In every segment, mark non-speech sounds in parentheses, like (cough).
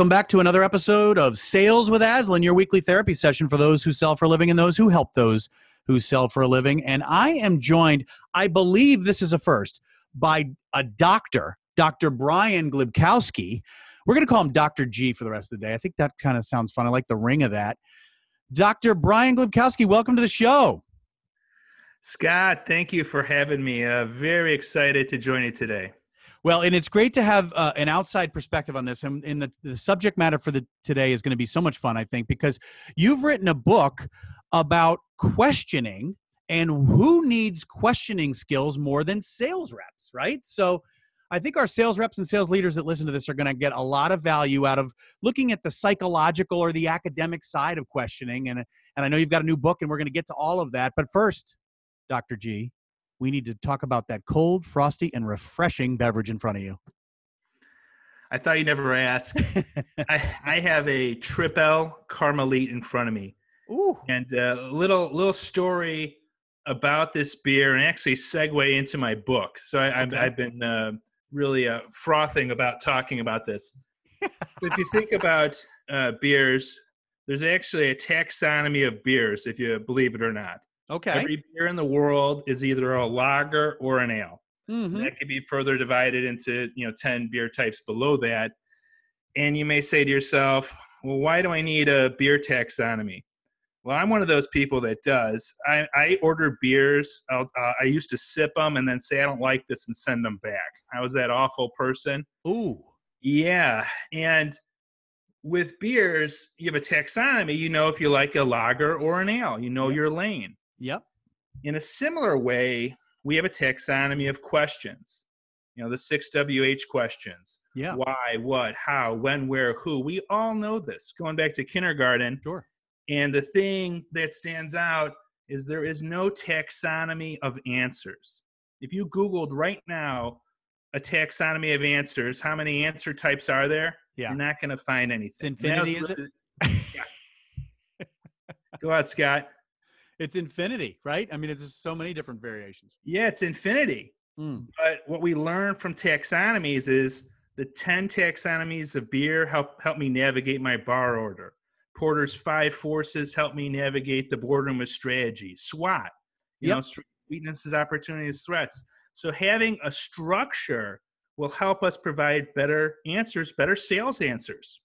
Welcome back to another episode of Sales with Aslan, your weekly therapy session for those who sell for a living and those who help those who sell for a living. And I am joined, I believe this is a first, by a doctor, Dr. Brian Glibkowski. We're going to call him Dr. G for the rest of the day. I think that kind of sounds fun. I like the ring of that. Dr. Brian Glibkowski, welcome to the show. Scott, thank you for having me. Uh, very excited to join you today. Well, and it's great to have uh, an outside perspective on this. And, and the, the subject matter for the today is going to be so much fun, I think, because you've written a book about questioning and who needs questioning skills more than sales reps, right? So I think our sales reps and sales leaders that listen to this are going to get a lot of value out of looking at the psychological or the academic side of questioning. And, and I know you've got a new book, and we're going to get to all of that. But first, Dr. G, we need to talk about that cold, frosty, and refreshing beverage in front of you. I thought you never asked. (laughs) I, I have a Tripel Karmeliet in front of me. Ooh. And a little little story about this beer and actually segue into my book. So I, have I've been uh, really uh, frothing about talking about this. if you (laughs) think about uh, beers, there's actually a taxonomy of beers, if you believe it or not. Okay. Every beer in the world is either a lager or an ale. Mm-hmm. That could be further divided into you know ten beer types below that. And you may say to yourself, "Well, why do I need a beer taxonomy?" Well, I'm one of those people that does. I, I order beers. Uh, I used to sip them and then say I don't like this and send them back. I was that awful person. Ooh. Yeah, and with beers, you have a taxonomy. You know if you like a lager or an ale. You know your lane. Yep. In a similar way, we have a taxonomy of questions. You know, the six WH questions. Yeah. Why, what, how, when, where, who. We all know this going back to kindergarten. Sure. And the thing that stands out is there is no taxonomy of answers. If you Googled right now a taxonomy of answers, how many answer types are there? Yeah. You're not going to find anything. It's infinity, is really, it? yeah. (laughs) Go ahead, Scott. It's infinity, right? I mean, it's just so many different variations. Yeah, it's infinity. Mm. But what we learn from taxonomies is the 10 taxonomies of beer help help me navigate my bar order. Porter's five forces help me navigate the boardroom with strategy. SWOT, you Yep. know, weaknesses, opportunities, threats. So having a structure will help us provide better answers, better sales answers.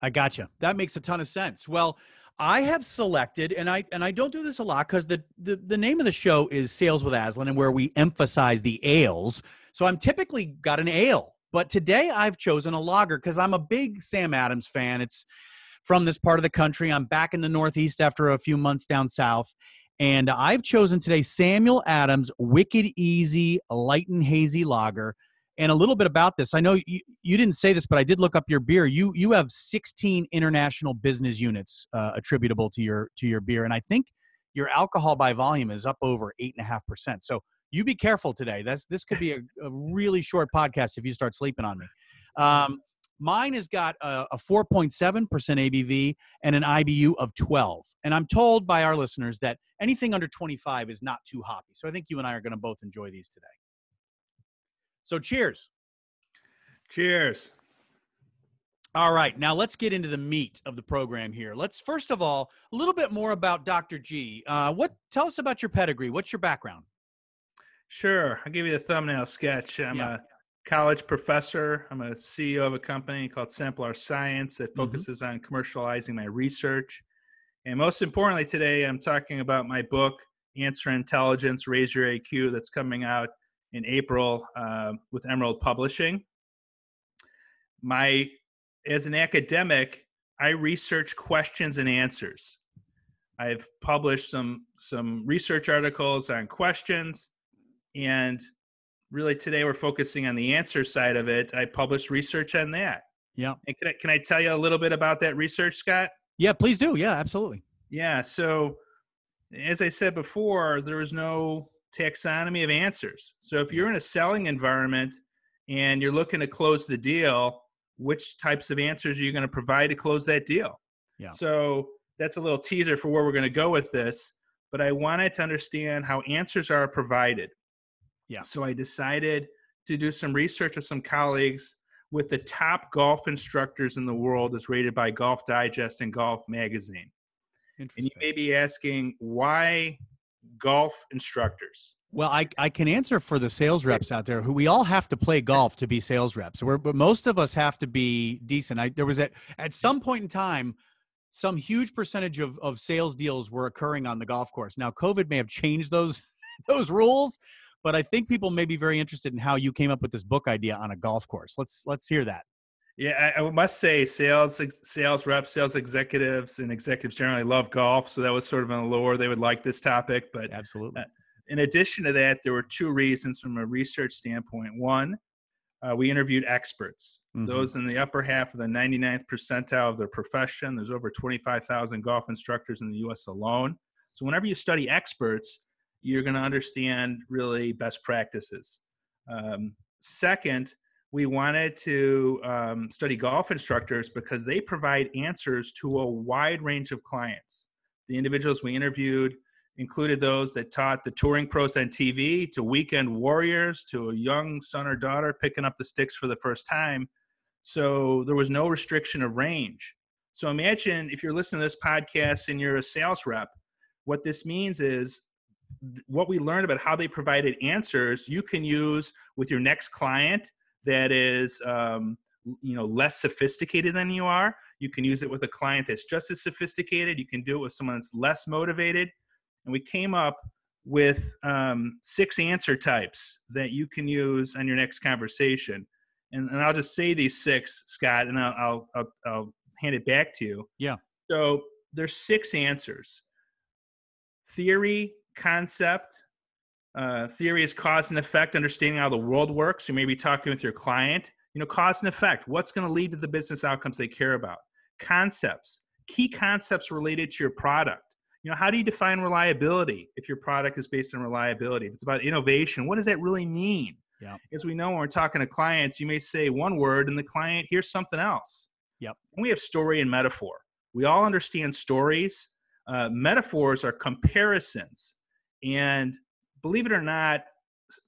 I gotcha. That makes a ton of sense. Well, I have selected, and I and I don't do this a lot because the, the the name of the show is Sales with Aslan, and where we emphasize the ales. So I'm typically got an ale, but today I've chosen a lager because I'm a big Sam Adams fan. It's from this part of the country. I'm back in the Northeast after a few months down south, and I've chosen today Samuel Adams Wicked Easy Light and Hazy Lager and a little bit about this. I know you, you didn't say this, but I did look up your beer. You you have 16 international bitterness units uh, attributable to your to your beer, and I think your alcohol by volume is up over eight and a half percent. So you be careful today. That's this could be a, a really short podcast if you start sleeping on me. Um, mine has got a, a 4.7 percent ABV and an IBU of 12, and I'm told by our listeners that anything under 25 is not too hoppy. So I think you and I are going to both enjoy these today. So cheers. Cheers. All right, now let's get into the meat of the program here. Let's first of all a little bit more about Dr. G. Uh, what tell us about your pedigree? What's your background? Sure. I'll give you the thumbnail sketch. I'm Yeah. a college professor. I'm a CEO of a company called Samplar Science that Mhm. focuses on commercializing my research. And most importantly, today I'm talking about my book, Answer Intelligence, Raise Your AQ, that's coming out in April uh, with Emerald Publishing. My, as an academic, I research questions and answers. I've published some some research articles on questions, and really today we're focusing on the answer side of it. I published research on that. Yeah. And can I, can I tell you a little bit about that research, Scott? Yeah, please do. Yeah, absolutely. Yeah. So, as I said before, there was no taxonomy of answers. So, if you're in a selling environment and you're looking to close the deal, which types of answers are you going to provide to close that deal? Yeah. So, that's a little teaser for where we're going to go with this. But I wanted to understand how answers are provided. Yeah. So, I decided to do some research with some colleagues with the top golf instructors in the world as rated by Golf Digest and Golf Magazine. And you may be asking, why golf instructors? Well, I, I can answer for the sales reps out there who we all have to play golf to be sales reps. But most of us have to be decent. I, there was at, at some point in time, some huge percentage of, of sales deals were occurring on the golf course. Now, COVID may have changed those (laughs) those rules, but I think people may be very interested in how you came up with this book idea on a golf course. Let's let's hear that. Yeah, I, I must say, sales sales reps, sales executives, and executives generally love golf, so that was sort of on the lower. They would like this topic, but absolutely. Uh, in addition to that, there were two reasons from a research standpoint. One, uh, we interviewed experts, mm-hmm. those in the upper half of the 99th percentile of their profession. There's over 25,000 golf instructors in the US alone. So, whenever you study experts, you're going to understand really best practices. Um, second, we wanted to um, study golf instructors because they provide answers to a wide range of clients. The individuals we interviewed included those that taught the touring pros on TV to weekend warriors to a young son or daughter picking up the sticks for the first time. So there was no restriction of range. So imagine if you're listening to this podcast and you're a sales rep, what this means is what we learned about how they provided answers you can use with your next client that is um, you know less sophisticated than you are you can use it with a client that's just as sophisticated you can do it with someone that's less motivated and we came up with um, six answer types that you can use on your next conversation. And, and I'll just say these six, Scott, and I'll, I'll, I'll, I'll hand it back to you. Yeah. So there's six answers theory, concept. Uh, theory is cause and effect, understanding how the world works. You may be talking with your client. You know, cause and effect. What's going to lead to the business outcomes they care about? Concepts, key concepts related to your product you know how do you define reliability if your product is based on reliability if it's about innovation what does that really mean yeah as we know when we're talking to clients you may say one word and the client hears something else yep and we have story and metaphor we all understand stories uh, metaphors are comparisons and believe it or not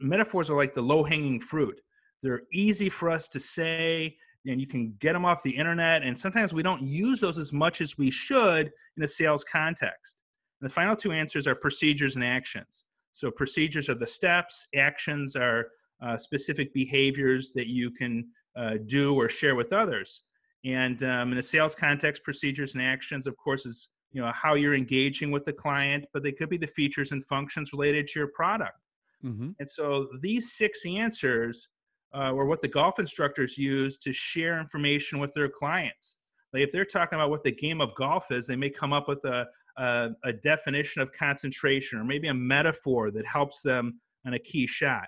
metaphors are like the low hanging fruit they're easy for us to say and you can get them off the internet and sometimes we don't use those as much as we should in a sales context and the final two answers are procedures and actions. So procedures are the steps, actions are uh, specific behaviors that you can uh, do or share with others. And um, in a sales context, procedures and actions, of course, is you know how you're engaging with the client, but they could be the features and functions related to your product. Mm-hmm. And so these six answers uh, are what the golf instructors use to share information with their clients. Like if they're talking about what the game of golf is, they may come up with a, a, a definition of concentration or maybe a metaphor that helps them on a key shot.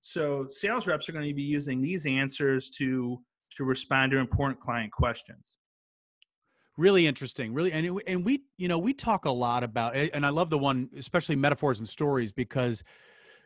So sales reps are going to be using these answers to to respond to important client questions. Really interesting. Really, and and we you know we talk a lot about and I love the one especially metaphors and stories because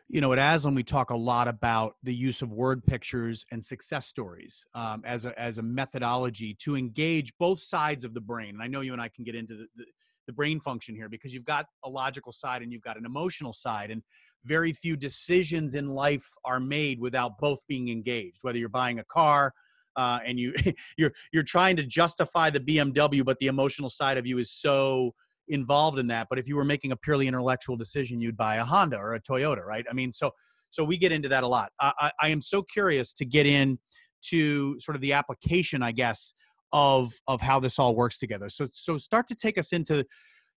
you know at Aslan we talk a lot about the use of word pictures and success stories um, as a as a methodology to engage both sides of the brain. And I know you and I can get into the, the the brain function here because you've got a logical side and you've got an emotional side and very few decisions in life are made without both being engaged whether you're buying a car uh, and you (laughs) you're you're trying to justify the BMW but the emotional side of you is so involved in that but if you were making a purely intellectual decision you'd buy a Honda or a Toyota right I mean so so we get into that a lot I, I, I am so curious to get in to sort of the application I guess of of how this all works together. So so start to take us into,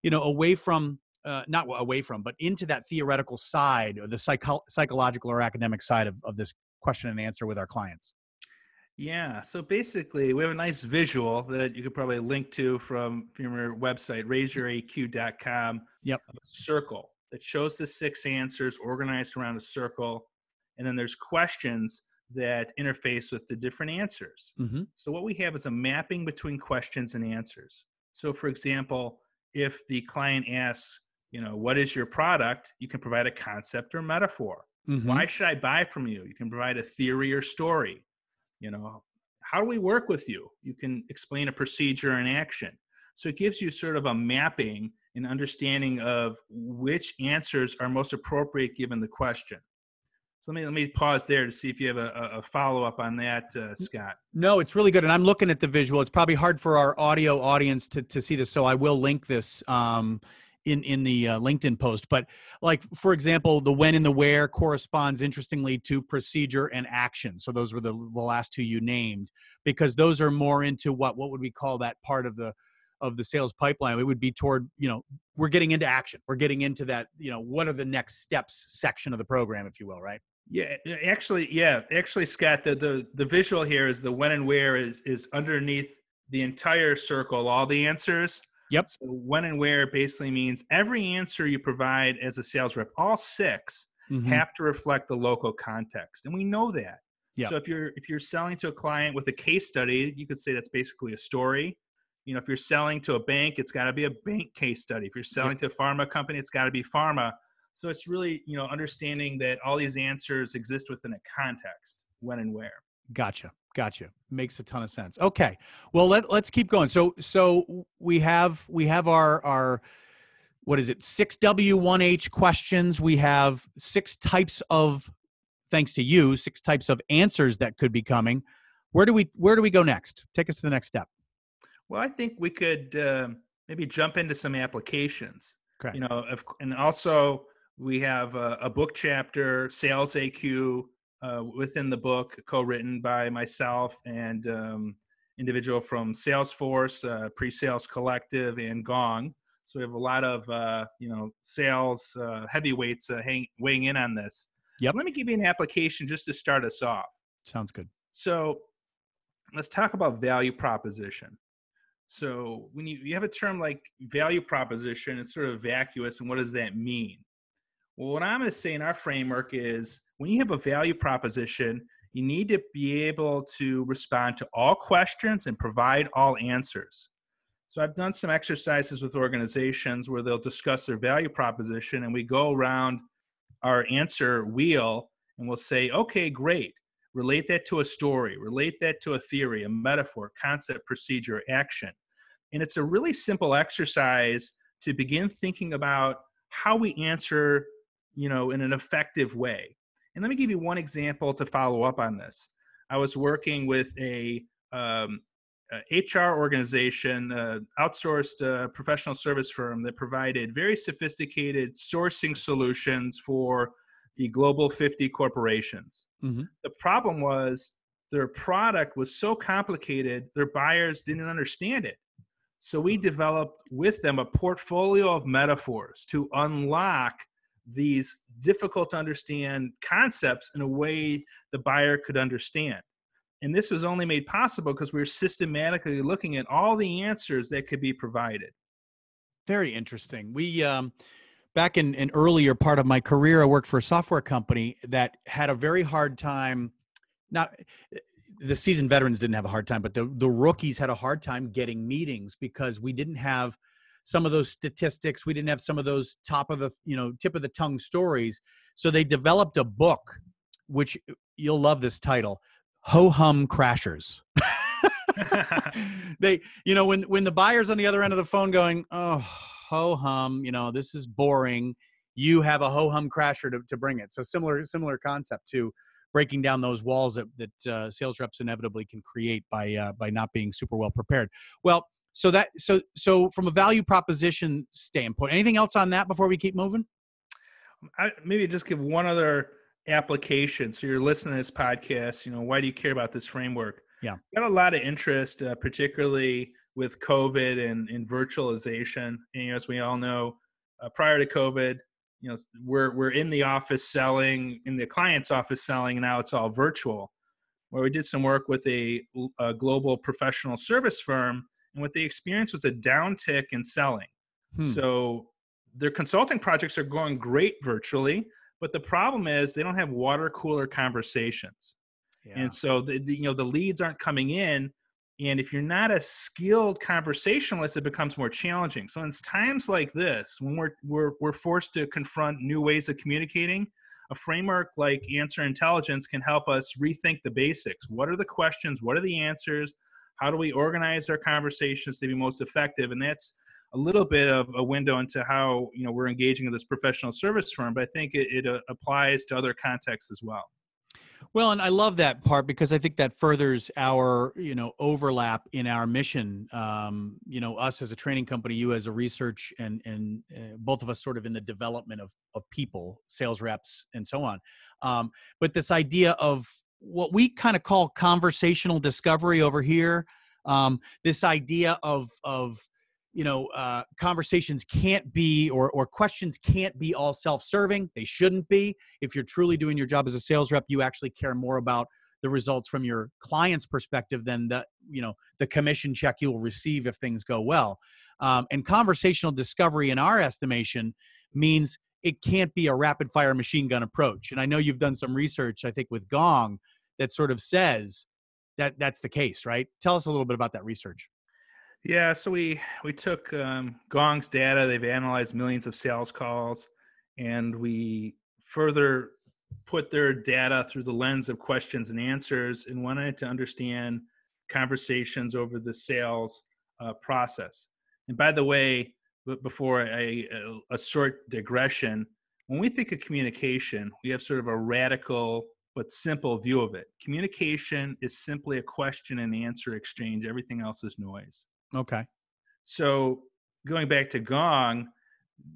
you know, away from uh, not away from, but into that theoretical side or the psycho- psychological or academic side of, of this question and answer with our clients. Yeah. So basically, we have a nice visual that you could probably link to from, from your website, raiseyouraq.com. Yep. A circle that shows the six answers organized around a circle. And then there's questions that interface with the different answers. Mm-hmm. So, what we have is a mapping between questions and answers. So, for example, if the client asks, you know, what is your product? You can provide a concept or metaphor. Mm-hmm. Why should I buy from you? You can provide a theory or story. You know, how do we work with you? You can explain a procedure and action. So it gives you sort of a mapping and understanding of which answers are most appropriate given the question. So let me let me pause there to see if you have a, a follow up on that, uh, Scott. No, it's really good, and I'm looking at the visual. It's probably hard for our audio audience to to see this, so I will link this um, in in the uh, LinkedIn post. But like for example, the when and the where corresponds interestingly to procedure and action. So those were the the last two you named because those are more into what what would we call that part of the of the sales pipeline it would be toward you know we're getting into action we're getting into that you know what are the next steps section of the program if you will right yeah, actually, yeah, actually, Scott, the, the the visual here is the when and where is is underneath the entire circle, all the answers. Yep. So when and where basically means every answer you provide as a sales rep, all 6 mm-hmm. have to reflect the local context, and we know that. Yep. So if you're if you're selling to a client with a case study, you could say that's basically a story. You know, if you're selling to a bank, it's got to be a bank case study. If you're selling yep. to a pharma company, it's got to be pharma. So it's really, you know, understanding that all these answers exist within a context, when and where. Gotcha. Gotcha. Makes a ton of sense. Okay. Well, let, let's keep going. So, so we have, we have our, our, what is it? Six W1H questions. We have six types of, thanks to you, six types of answers that could be coming. Where do we, where do we go next? Take us to the next step. Well, I think we could uh, maybe jump into some applications. Okay. You know, and also we have a, a book chapter, Sales AQ, uh, within the book, co-written by myself and um, individual from Salesforce, uh, Pre-Sales Collective, and Gong. So we have a lot of uh, you know sales uh, heavyweights uh, hang, weighing in on this. Yep. Let me give you an application just to start us off. Sounds good. So let's talk about value proposition. So when you, you have a term like value proposition, it's sort of vacuous, and what does that mean? Well, what I'm going to say in our framework is when you have a value proposition, you need to be able to respond to all questions and provide all answers. So I've done some exercises with organizations where they'll discuss their value proposition and we go around our answer wheel and we'll say, okay, great. Relate that to a story, relate that to a theory, a metaphor, concept, procedure, action. And it's a really simple exercise to begin thinking about how we answer you know, in an effective way. And let me give you one example to follow up on this. I was working with a, um, a HR organization, uh, outsourced uh, professional service firm that provided very sophisticated sourcing solutions for the global 50 corporations. Mm-hmm. The problem was their product was so complicated, their buyers didn't understand it. So we developed with them a portfolio of metaphors to unlock these difficult to understand concepts in a way the buyer could understand. And this was only made possible because we were systematically looking at all the answers that could be provided. Very interesting. We, um, back in an earlier part of my career, I worked for a software company that had a very hard time. Not the seasoned veterans didn't have a hard time, but the, the rookies had a hard time getting meetings because we didn't have some of those statistics. We didn't have some of those top of the, you know, tip of the tongue stories. So they developed a book, which you'll love this title, Ho Hum Crashers. (laughs) they, you know, when when the buyer's on the other end of the phone going, oh, ho hum, you know, this is boring. You have a ho hum crasher to, to bring it. So similar similar concept to breaking down those walls that that uh, sales reps inevitably can create by uh, by not being super well prepared. Well, so that so so from a value proposition standpoint, anything else on that before we keep moving? I, maybe just give one other application. So you're listening to this podcast. You know, why do you care about this framework? Yeah, got a lot of interest, uh, particularly with COVID and, and virtualization. And as we all know, uh, prior to COVID, you know, we're we're in the office selling, in the client's office selling, and now it's all virtual. Where we did some work with a, a global professional service firm and what they experienced was a downtick in selling. Hmm. So their consulting projects are going great virtually, but the problem is they don't have water cooler conversations. Yeah. And so the, the, you know the leads aren't coming in and if you're not a skilled conversationalist it becomes more challenging. So in times like this when we're we're we're forced to confront new ways of communicating, a framework like answer intelligence can help us rethink the basics. What are the questions? What are the answers? How do we organize our conversations to be most effective? And that's a little bit of a window into how you know we're engaging with this professional service firm, but I think it, it uh, applies to other contexts as well. Well, and I love that part because I think that furthers our, you know, overlap in our mission. Um, you know, us as a training company, you as a research, and and uh, both of us sort of in the development of of people, sales reps, and so on. Um, but this idea of what we kind of call conversational discovery over here, um, this idea of of you know uh, conversations can't be or or questions can't be all self-serving. They shouldn't be. If you're truly doing your job as a sales rep you actually care more about the results from your client's perspective than the you know the commission check you'll receive if things go well. Um, and conversational discovery in our estimation means it can't be a rapid fire machine gun approach. And i know you've done some research i think with gong that sort of says that that's the case right tell us a little bit about that research yeah, so we we took um, Gong's data. They've analyzed millions of sales calls, and we further put their data through the lens of questions and answers, and wanted to understand conversations over the sales uh, process. And by the way, before a, a short digression, when we think of communication, we have sort of a radical but simple view of it. Communication is simply a question and answer exchange. Everything else is noise. Okay. So going back to Gong,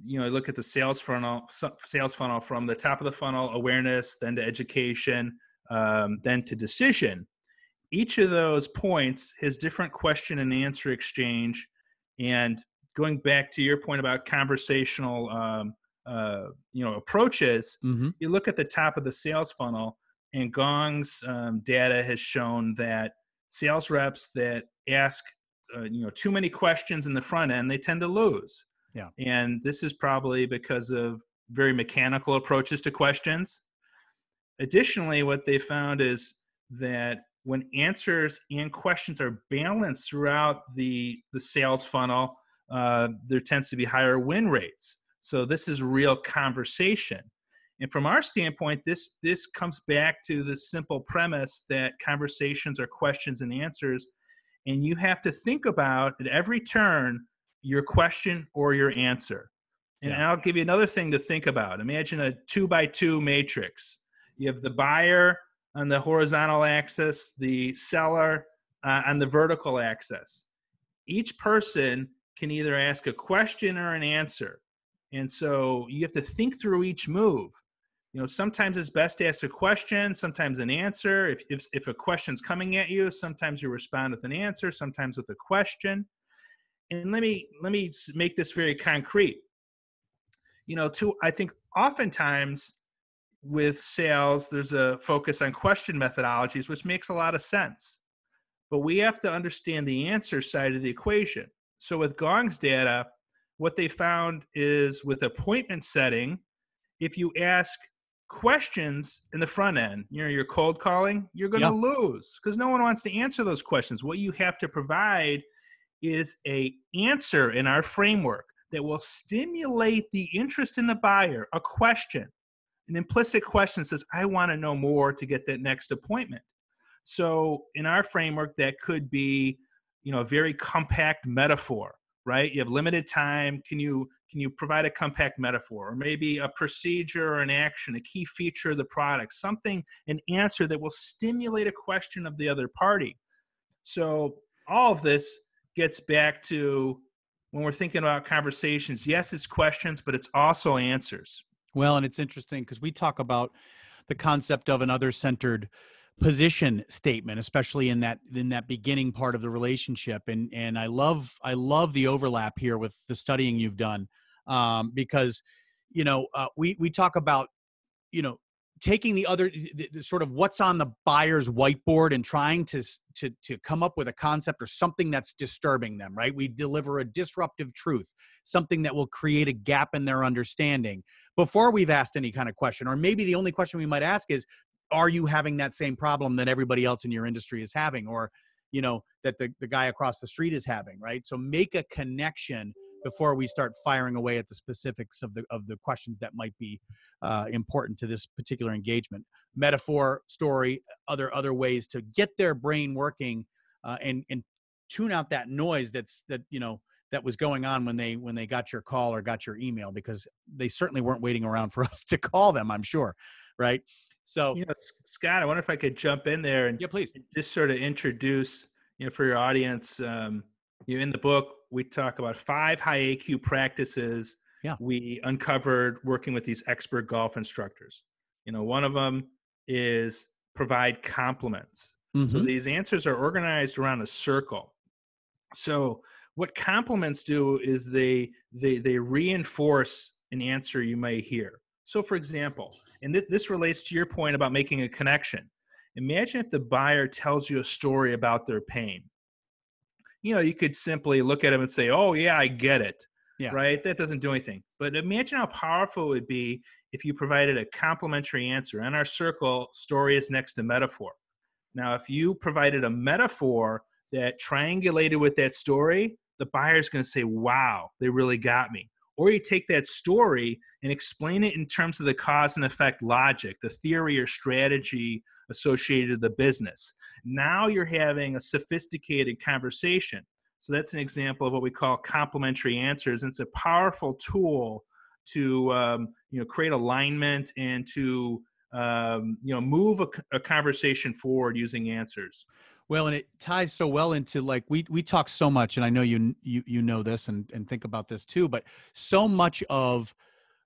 you know, look at the sales funnel, sales funnel from the top of the funnel, awareness, then to education, um, then to decision. Each of those points has different question and answer exchange. And going back to your point about conversational, um, uh, you know, approaches, mm-hmm. you look at the top of the sales funnel, and Gong's um, data has shown that sales reps that ask uh, you know too many questions in the front end, they tend to lose. Yeah. And this is probably because of very mechanical approaches to questions. Additionally, what they found is that when answers and questions are balanced throughout the the sales funnel, uh, there tends to be higher win rates. So this is real conversation. And from our standpoint, this this comes back to the simple premise that conversations are questions and answers and you have to think about at every turn your question or your answer. And yeah. I'll give you another thing to think about. Imagine a two by two matrix. You have the buyer on the horizontal axis, the seller uh, on the vertical axis. Each person can either ask a question or an answer. And so you have to think through each move you know sometimes it's best to ask a question sometimes an answer. If, if, if a question's coming at you sometimes you respond with an answer sometimes with a question. And let me let me make this very concrete. You know to i think oftentimes with sales there's a focus on question methodologies which makes a lot of sense. But we have to understand the answer side of the equation. So with gong's data what they found is with appointment setting if you ask questions in the front end, you know, you're cold calling, you're going to yep. lose because no one wants to answer those questions. What you have to provide is a answer in our framework that will stimulate the interest in the buyer, a question. An implicit question says, I want to know more to get that next appointment. So in our framework, that could be, you know, a very compact metaphor right? You have limited time. Can you can you provide a compact metaphor or maybe a procedure or an action a key feature of the product something an answer that will stimulate a question of the other party? So all of this gets back to when we're thinking about conversations yes it's questions but it's also answers. Well and it's interesting because we talk about the concept of an other centered position statement especially in that in that beginning part of the relationship and and i love i love the overlap here with the studying you've done um, because you know uh, we we talk about you know taking the other the, the sort of what's on the buyer's whiteboard and trying to to to come up with a concept or something that's disturbing them right? We deliver a disruptive truth something that will create a gap in their understanding. Before we've asked any kind of question or maybe the only question we might ask is are you having that same problem that everybody else in your industry is having or you know that the, the guy across the street is having right? So make a connection before we start firing away at the specifics of the of the questions that might be uh, important to this particular engagement. Metaphor story other other ways to get their brain working uh, and and tune out that noise that's that you know that was going on when they when they got your call or got your email because they certainly weren't waiting around for (laughs) us to call them i'm sure right so you know scott i wonder if i could jump in there and yeah please. just sort of introduce you know for your audience um, you know in the book we talk about five high aq practices yeah. we uncovered working with these expert golf instructors. You know one of them is provide complements. Mm-hmm. so these answers are organized around a circle. So what complements do is they they they reinforce an answer you may hear so for example and th- this relates to your point about making a connection. Imagine if the buyer tells you a story about their pain. You know you could simply look at them and say oh yeah i get it yeah. right? That doesn't do anything. But imagine how powerful it would be if you provided a complementary answer. In our circle story is next to metaphor. Now if you provided a metaphor that triangulated with that story the buyer's going to say wow they really got me or you take that story and explain it in terms of the cause and effect logic the theory or strategy associated with the business now you're having a sophisticated conversation so that's an example of what we call complementary answers. And it's a powerful tool to um, you know create alignment and to um, you know move a, a, conversation forward using answers. Well, and it ties so well into like we we talk so much, and I know you you you know this and and think about this too, but so much of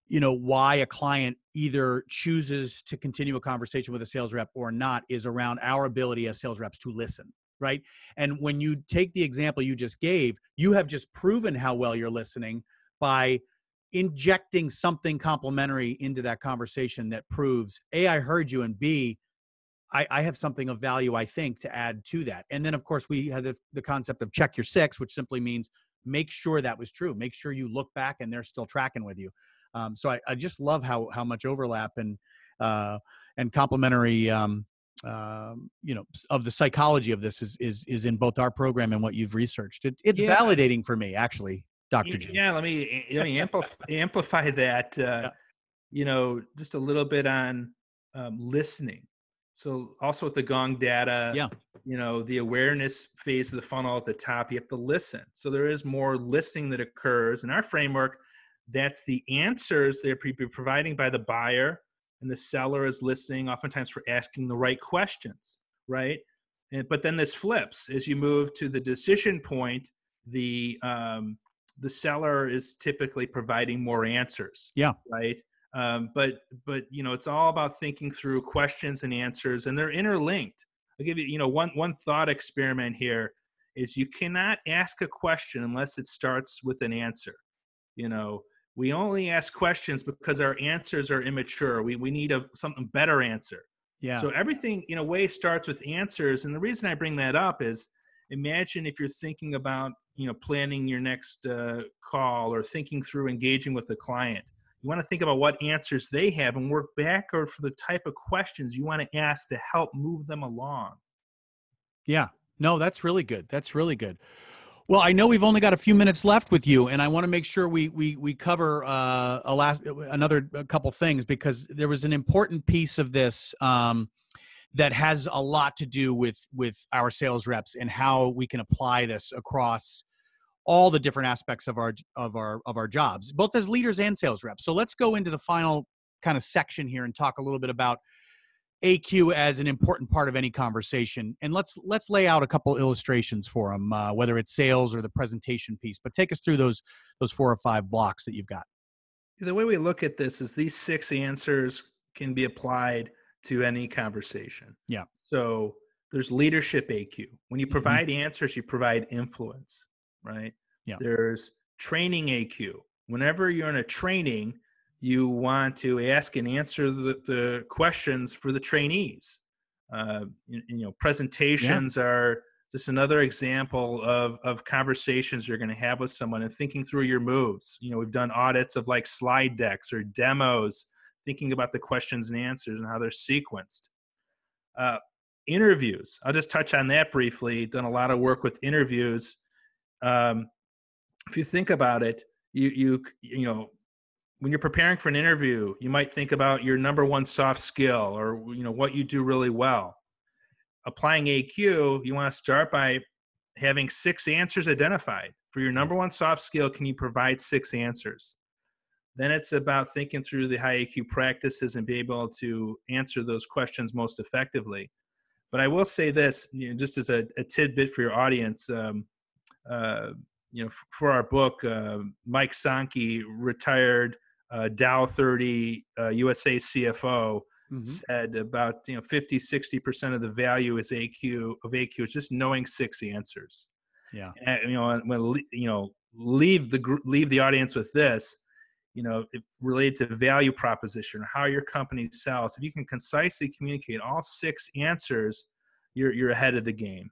you know why a client either chooses to continue a conversation with a sales rep or not is around our ability as sales reps to listen right? And when you take the example you just gave, you have just proven how well you're listening by injecting something complimentary into that conversation that proves A, I heard you, and B, I, I have something of value, I think, to add to that. And then, of course, we had the, the concept of check your six, which simply means make sure that was true. Make sure you look back and they're still tracking with you. Um, so I, I, just love how how much overlap and uh, and complementary um, um, you know of the psychology of this is is is in both our program and what you've researched. It, it's yeah. validating for me, actually, Doctor J. Yeah, let me let me (laughs) amplify, amplify that. Uh, yeah. You know, just a little bit on um, listening. So also with the Gong data, yeah, you know, the awareness phase of the funnel at the top, you have to listen. So there is more listening that occurs. In our framework. That's the answers they're providing by the buyer and the seller is listening oftentimes for asking the right questions right? And, but then this flips. As you move to the decision point the um, the seller is typically providing more answers yeah. right um, but but you know it's all about thinking through questions and answers and they're interlinked i'll give you you know one one thought experiment here is you cannot ask a question unless it starts with an answer you know we only ask questions because our answers are immature. We we need a something better answer. Yeah. So everything in a way starts with answers, and the reason I bring that up is imagine if you're thinking about you know planning your next uh, call or thinking through engaging with a client. You want to think about what answers they have and work backward for the type of questions you want to ask to help move them along. Yeah. No, that's really good. That's really good. Well, I know we've only got a few minutes left with you, and I want to make sure we we we cover uh, a last another a couple things because there was an important piece of this um, that has a lot to do with with our sales reps and how we can apply this across all the different aspects of our of our of our jobs, both as leaders and sales reps. So let's go into the final kind of section here and talk a little bit about AQ as an important part of any conversation. And let's let's lay out a couple illustrations for them, uh, whether it's sales or the presentation piece. But take us through those those four or five blocks that you've got. The way we look at this is these six answers can be applied to any conversation. Yeah. So there's leadership AQ. When you mm-hmm. provide mm-hmm. answers, you provide influence, right? Yeah. There's training AQ. Whenever you're in a training, you want to ask and answer the, the questions for the trainees. Uh, you, you, know, presentations yeah. are just another example of, of conversations you're going to have with someone and thinking through your moves. You know, we've done audits of like slide decks or demos, thinking about the questions and answers and how they're sequenced. Uh, interviews, I'll just touch on that briefly. Done a lot of work with interviews. Um, if you think about it, you you you know when you're preparing for an interview, you might think about your number one soft skill or you know what you do really well. Applying AQ, you want to start by having six answers identified. For your number one soft skill, can you provide six answers? Then it's about thinking through the high IQ practices and be able to answer those questions most effectively. But I will say this, you know, just as a, a, tidbit for your audience, um, you know, f- for our book, uh, Mike Sankey, retired uh, Dow 30 USA uh, CFO, mm-hmm. said about you know 50, 60 percent of the value is AQ of AQ is just knowing six answers. Yeah, and, you know, when you know leave the leave the audience with this you know, related to value proposition or how your company sells, if you can concisely communicate all six answers, you're you're ahead of the game.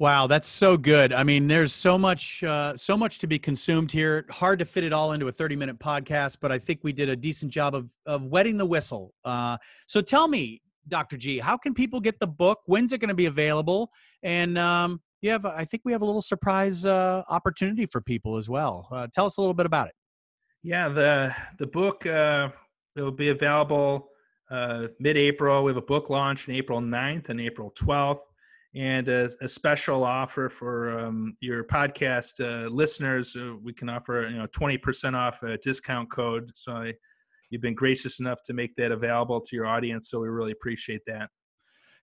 Wow, that's so good. I mean, there's so much, uh, so much to be consumed here. Hard to fit it all into a 30 minute podcast, but I think we did a decent job of of wetting the whistle. Uh, so tell me, Dr. G, how can people get the book? When's it going to be available? And um, you have, I think we have a little surprise uh, opportunity for people as well. Uh, tell us a little bit about it. Yeah, the the book uh, it will be available uh, mid-April. We have a book launch on April 9th and April 12th, and a, a special offer for um, your podcast uh, listeners. Uh, we can offer you know 20% off a discount code. So I, you've been gracious enough to make that available to your audience. So we really appreciate that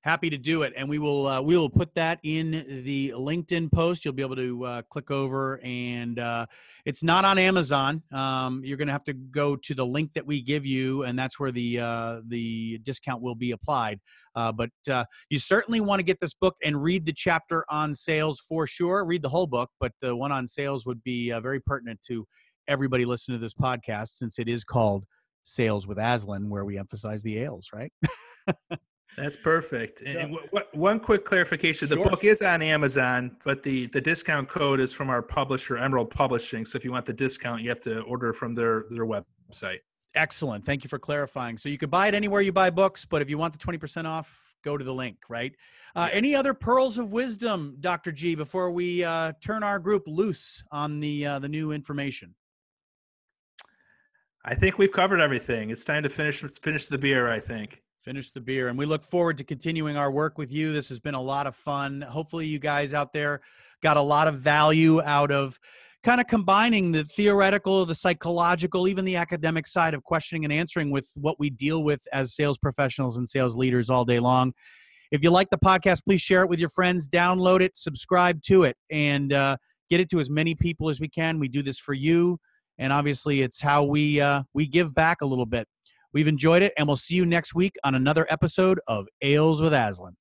happy to do it. And we will uh, we will put that in the linkedin post. You'll be able to uh, click over and uh, it's not on amazon. Um, you're going to have to go to the link that we give you and that's where the uh, the discount will be applied. Uh, but uh, you certainly want to get this book and read the chapter on sales for sure. Read the whole book but the one on sales would be very pertinent to everybody listening to this podcast since it is called sales with aslan where we emphasize the ales right (laughs) That's perfect. And, yeah. w- w- one quick clarification: the sure. book is on Amazon, but the the discount code is from our publisher, Emerald Publishing. So if you want the discount, you have to order from their their website. Excellent. Thank you for clarifying. So you could buy it anywhere you buy books, but if you want the twenty percent off, go to the link. Right. Uh, yes. Any other pearls of wisdom, Doctor G, before we uh, turn our group loose on the uh, the new information? I think we've covered everything. It's time to finish finish the beer. I think finish the beer. And we look forward to continuing our work with you. This has been a lot of fun. Hopefully, you guys out there got a lot of value out of kind of combining the theoretical, the psychological, even the academic side of questioning and answering with what we deal with as sales professionals and sales leaders all day long. If you like the podcast, please share it with your friends, download it, subscribe to it, and uh, get it to as many people as we can. We do this for you, and obviously, it's how we uh, we give back a little bit. We've enjoyed it, and we'll see you next week on another episode of Ales with Aslan.